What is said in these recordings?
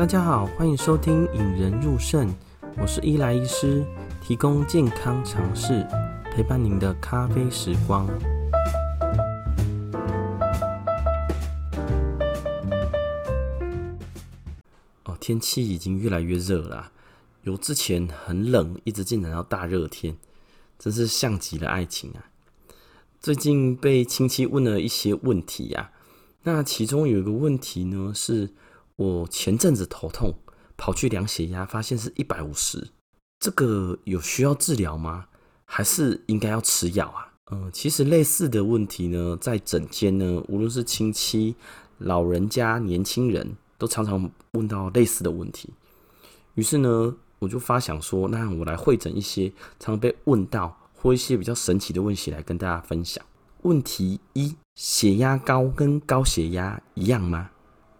大家好，欢迎收听《引人入胜》，我是伊莱医师，提供健康常识，陪伴您的咖啡时光。哦，天气已经越来越热了，由之前很冷，一直进展到大热天，真是像极了爱情啊！最近被亲戚问了一些问题呀、啊，那其中有一个问题呢是。我前阵子头痛，跑去量血压，发现是一百五十。这个有需要治疗吗？还是应该要吃药啊？嗯，其实类似的问题呢，在整间呢，无论是亲戚、老人家、年轻人都常常问到类似的问题。于是呢，我就发想说，那我来会诊一些常常被问到或一些比较神奇的问题来跟大家分享。问题一：血压高跟高血压一样吗？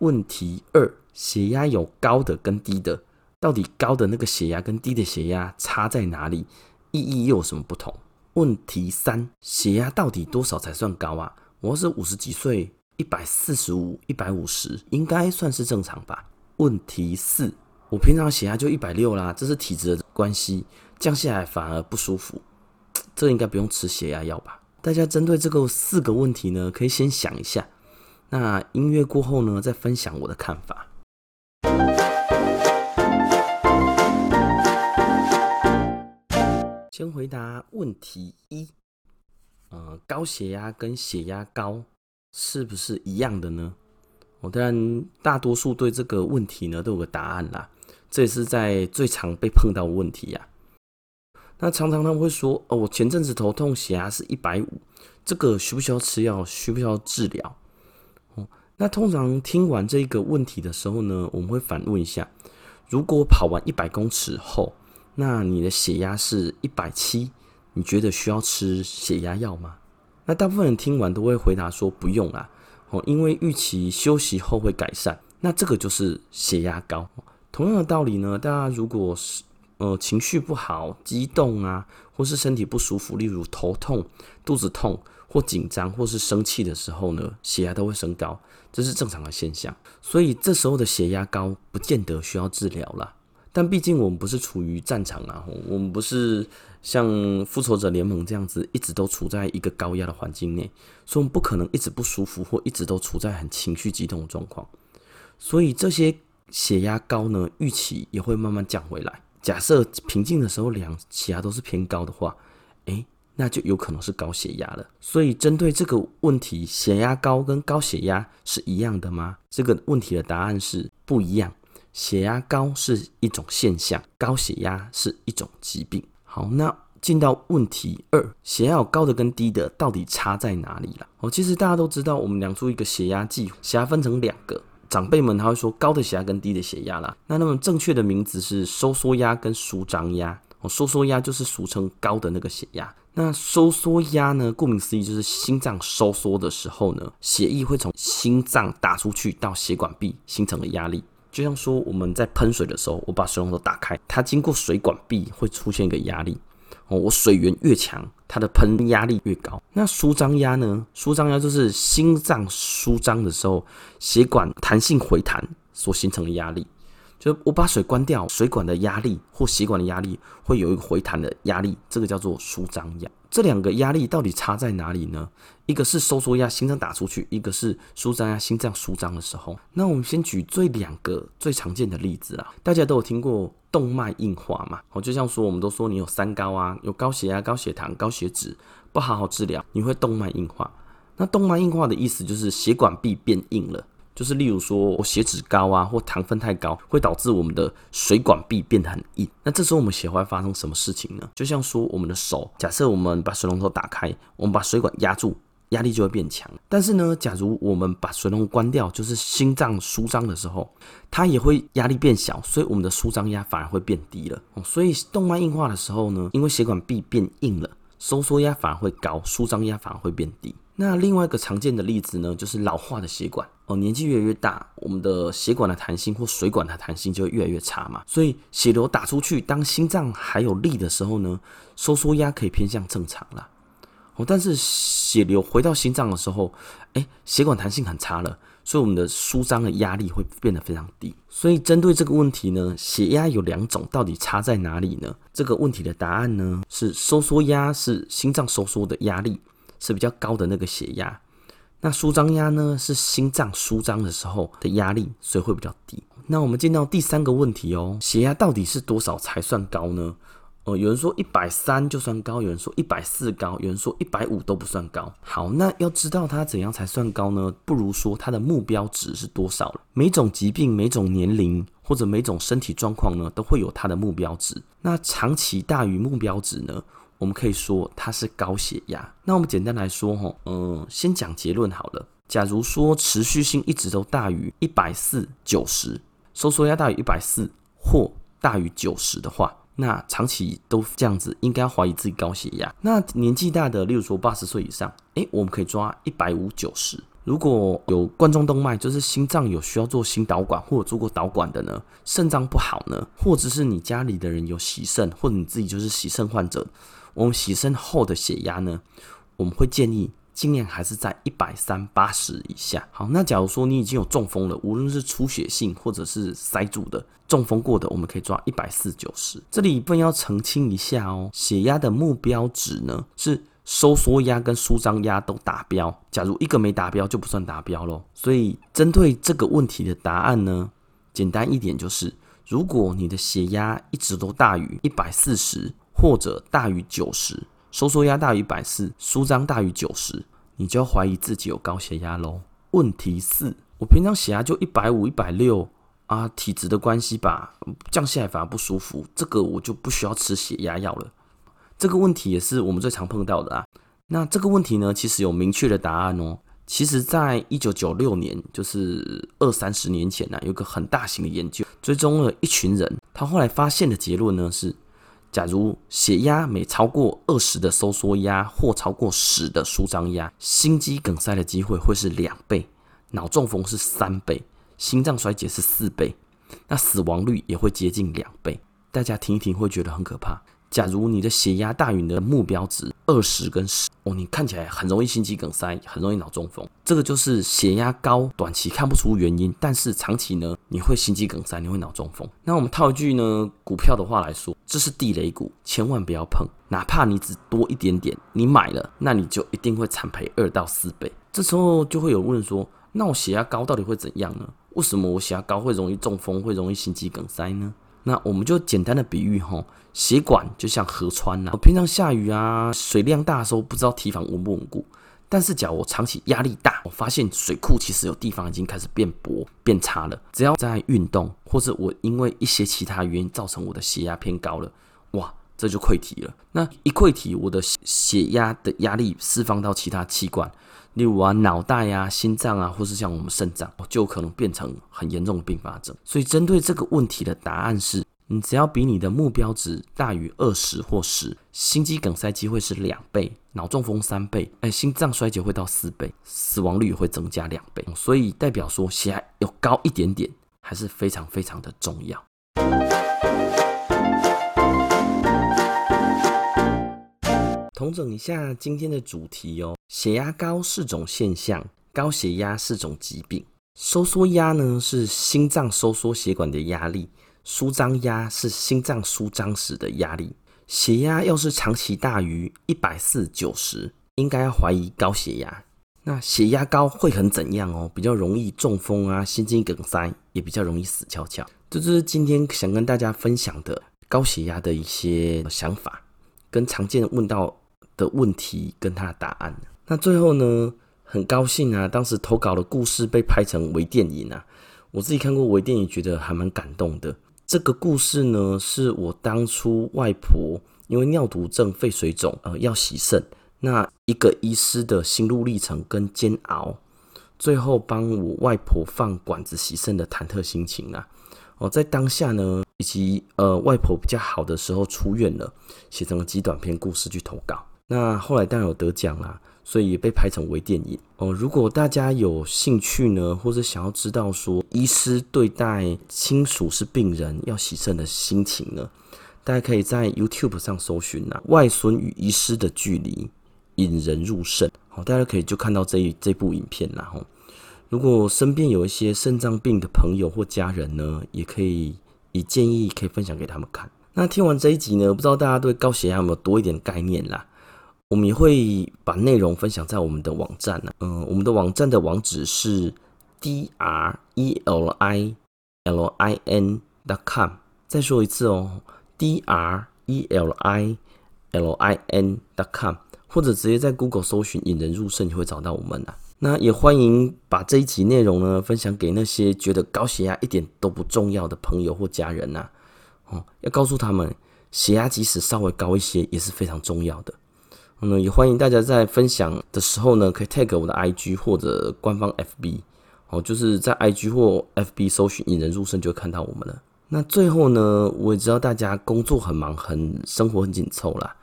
问题二：血压有高的跟低的，到底高的那个血压跟低的血压差在哪里？意义又有什么不同？问题三：血压到底多少才算高啊？我是五十几岁，一百四十五、一百五十，应该算是正常吧？问题四：我平常血压就一百六啦，这是体质的关系，降下来反而不舒服，这应该不用吃血压药吧？大家针对这个四个问题呢，可以先想一下。那音乐过后呢，再分享我的看法。先回答问题一，呃，高血压跟血压高是不是一样的呢？我当然大多数对这个问题呢都有个答案啦，这也是在最常被碰到的问题呀。那常常他们会说，哦，我前阵子头痛，血压是一百五，这个需不需要吃药？需不需要治疗？那通常听完这个问题的时候呢，我们会反问一下：如果跑完一百公尺后，那你的血压是一百七，你觉得需要吃血压药吗？那大部分人听完都会回答说不用啊，哦，因为预期休息后会改善。那这个就是血压高。同样的道理呢，大家如果是呃情绪不好、激动啊，或是身体不舒服，例如头痛、肚子痛。或紧张或是生气的时候呢，血压都会升高，这是正常的现象。所以这时候的血压高，不见得需要治疗了。但毕竟我们不是处于战场啊，我们不是像复仇者联盟这样子，一直都处在一个高压的环境内，所以我们不可能一直不舒服或一直都处在很情绪激动的状况。所以这些血压高呢，预期也会慢慢降回来。假设平静的时候量血压都是偏高的话，诶。那就有可能是高血压了。所以针对这个问题，血压高跟高血压是一样的吗？这个问题的答案是不一样。血压高是一种现象，高血压是一种疾病。好，那进到问题二，血压高的跟低的到底差在哪里了？哦，其实大家都知道，我们量出一个血压计，血压分成两个。长辈们他会说高的血压跟低的血压啦。那那么正确的名字是收缩压跟舒张压。哦，收缩压就是俗称高的那个血压。那收缩压呢？顾名思义，就是心脏收缩的时候呢，血液会从心脏打出去到血管壁形成的压力。就像说我们在喷水的时候，我把水龙头打开，它经过水管壁会出现一个压力。哦，我水源越强，它的喷压力越高。那舒张压呢？舒张压就是心脏舒张的时候，血管弹性回弹所形成的压力。就我把水关掉，水管的压力或血管的压力会有一个回弹的压力，这个叫做舒张压。这两个压力到底差在哪里呢？一个是收缩压，心脏打出去；一个是舒张压，心脏舒张的时候。那我们先举最两个最常见的例子啦。大家都有听过动脉硬化嘛？哦，就像说我们都说你有三高啊，有高血压、高血糖、高血脂，不好好治疗，你会动脉硬化。那动脉硬化的意思就是血管壁变硬了。就是例如说，我血脂高啊，或糖分太高，会导致我们的水管壁变得很硬。那这时候我们血会发生什么事情呢？就像说，我们的手，假设我们把水龙头打开，我们把水管压住，压力就会变强。但是呢，假如我们把水龙头关掉，就是心脏舒张的时候，它也会压力变小，所以我们的舒张压反而会变低了。所以动脉硬化的时候呢，因为血管壁变硬了，收缩压反而会高，舒张压反而会变低。那另外一个常见的例子呢，就是老化的血管哦，年纪越来越大，我们的血管的弹性或水管的弹性就会越来越差嘛。所以血流打出去，当心脏还有力的时候呢，收缩压可以偏向正常啦。哦，但是血流回到心脏的时候，哎，血管弹性很差了，所以我们的舒张的压力会变得非常低。所以针对这个问题呢，血压有两种，到底差在哪里呢？这个问题的答案呢是收缩压是心脏收缩的压力是比较高的那个血压，那舒张压呢是心脏舒张的时候的压力，所以会比较低。那我们见到第三个问题哦，血压到底是多少才算高呢？哦，有人说一百三就算高，有人说一百四高，有人说一百五都不算高。好，那要知道它怎样才算高呢？不如说它的目标值是多少。每种疾病、每种年龄或者每种身体状况呢，都会有它的目标值。那长期大于目标值呢，我们可以说它是高血压。那我们简单来说，哈，嗯，先讲结论好了。假如说持续性一直都大于一百四九十，收缩压大于一百四或大于九十的话。那长期都这样子，应该要怀疑自己高血压。那年纪大的，例如说八十岁以上，诶，我们可以抓一百五九十。如果有冠状动脉，就是心脏有需要做心导管或者做过导管的呢，肾脏不好呢，或者是你家里的人有洗肾，或者你自己就是洗肾患者，我们洗肾后的血压呢，我们会建议。尽量还是在一百三八十以下。好，那假如说你已经有中风了，无论是出血性或者是塞住的中风过的，我们可以抓一百四九十。这里一定要澄清一下哦，血压的目标值呢是收缩压跟舒张压都达标。假如一个没达标，就不算达标喽。所以针对这个问题的答案呢，简单一点就是，如果你的血压一直都大于一百四十或者大于九十。收缩压大于一百四，舒张大于九十，你就要怀疑自己有高血压喽。问题四，我平常血压就一百五、一百六啊，体质的关系吧，降下来反而不舒服，这个我就不需要吃血压药了。这个问题也是我们最常碰到的啊。那这个问题呢，其实有明确的答案哦。其实，在一九九六年，就是二三十年前呢，啊，有个很大型的研究，追踪了一群人，他后来发现的结论呢是。假如血压每超过二十的收缩压或超过十的舒张压，心肌梗塞的机会会是两倍，脑中风是三倍，心脏衰竭是四倍，那死亡率也会接近两倍。大家听一听会觉得很可怕。假如你的血压大于你的目标值二十跟十哦，你看起来很容易心肌梗塞，很容易脑中风。这个就是血压高，短期看不出原因，但是长期呢，你会心肌梗塞，你会脑中风。那我们套一句呢，股票的话来说，这是地雷股，千万不要碰。哪怕你只多一点点，你买了，那你就一定会惨赔二到四倍。这时候就会有问说，那我血压高到底会怎样呢？为什么我血压高会容易中风，会容易心肌梗塞呢？那我们就简单的比喻哈，血管就像河川呐。平常下雨啊，水量大的时候不知道堤防稳不稳固。但是假如我长期压力大，我发现水库其实有地方已经开始变薄、变差了。只要在运动，或者我因为一些其他原因造成我的血压偏高了，这就溃堤了。那一溃堤，我的血压的压力释放到其他器官。例如啊，脑袋啊、心脏啊，或是像我们肾脏，就可能变成很严重的并发症。所以，针对这个问题的答案是：你只要比你的目标值大于二十或十，心肌梗塞机会是两倍，脑中风三倍，哎，心脏衰竭会到四倍，死亡率会增加两倍。所以，代表说血压有高一点点，还是非常非常的重要。统整一下今天的主题哦，血压高是种现象，高血压是种疾病。收缩压呢是心脏收缩血管的压力，舒张压是心脏舒张时的压力。血压要是长期大于一百四九十，应该要怀疑高血压。那血压高会很怎样哦？比较容易中风啊，心肌梗塞，也比较容易死翘翘。这就是今天想跟大家分享的高血压的一些想法，跟常见问到的问题跟他的答案。那最后呢，很高兴啊，当时投稿的故事被拍成微电影啊。我自己看过微电影，觉得还蛮感动的。这个故事呢，是我当初外婆因为尿毒症、肺水肿，呃，要洗肾，那一个医师的心路历程跟煎熬，最后帮我外婆放管子洗肾的忐忑心情啊。哦，在当下呢，以及呃外婆比较好的时候出院了，写成了极短篇故事去投稿。那后来当然有得奖啦，所以也被拍成微电影哦。如果大家有兴趣呢，或者想要知道说医师对待亲属是病人要洗肾的心情呢，大家可以在 YouTube 上搜寻呐，外孙与医师的距离引人入胜。好，大家可以就看到这一这部影片啦。吼，如果身边有一些肾脏病的朋友或家人呢，也可以以建议可以分享给他们看。那听完这一集呢，不知道大家对高血压有没有多一点概念啦？我们也会把内容分享在我们的网站呢。嗯，我们的网站的网址是 d r e l i l i n dot com。再说一次哦，d r e l i l i n dot com，或者直接在 Google 搜寻“引人入胜”就会找到我们了。那也欢迎把这一集内容呢分享给那些觉得高血压一点都不重要的朋友或家人呐。哦，要告诉他们，血压即使稍微高一些也是非常重要的。嗯，也欢迎大家在分享的时候呢，可以 tag 我的 IG 或者官方 FB。哦，就是在 IG 或 FB 搜寻“引人入胜”就会看到我们了。那最后呢，我也知道大家工作很忙，很生活很紧凑啦。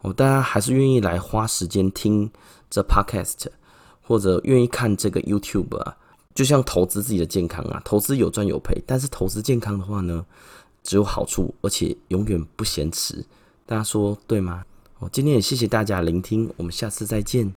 哦，大家还是愿意来花时间听这 Podcast。或者愿意看这个 YouTube 啊，就像投资自己的健康啊，投资有赚有赔，但是投资健康的话呢，只有好处，而且永远不嫌迟。大家说对吗？今天也谢谢大家聆听，我们下次再见。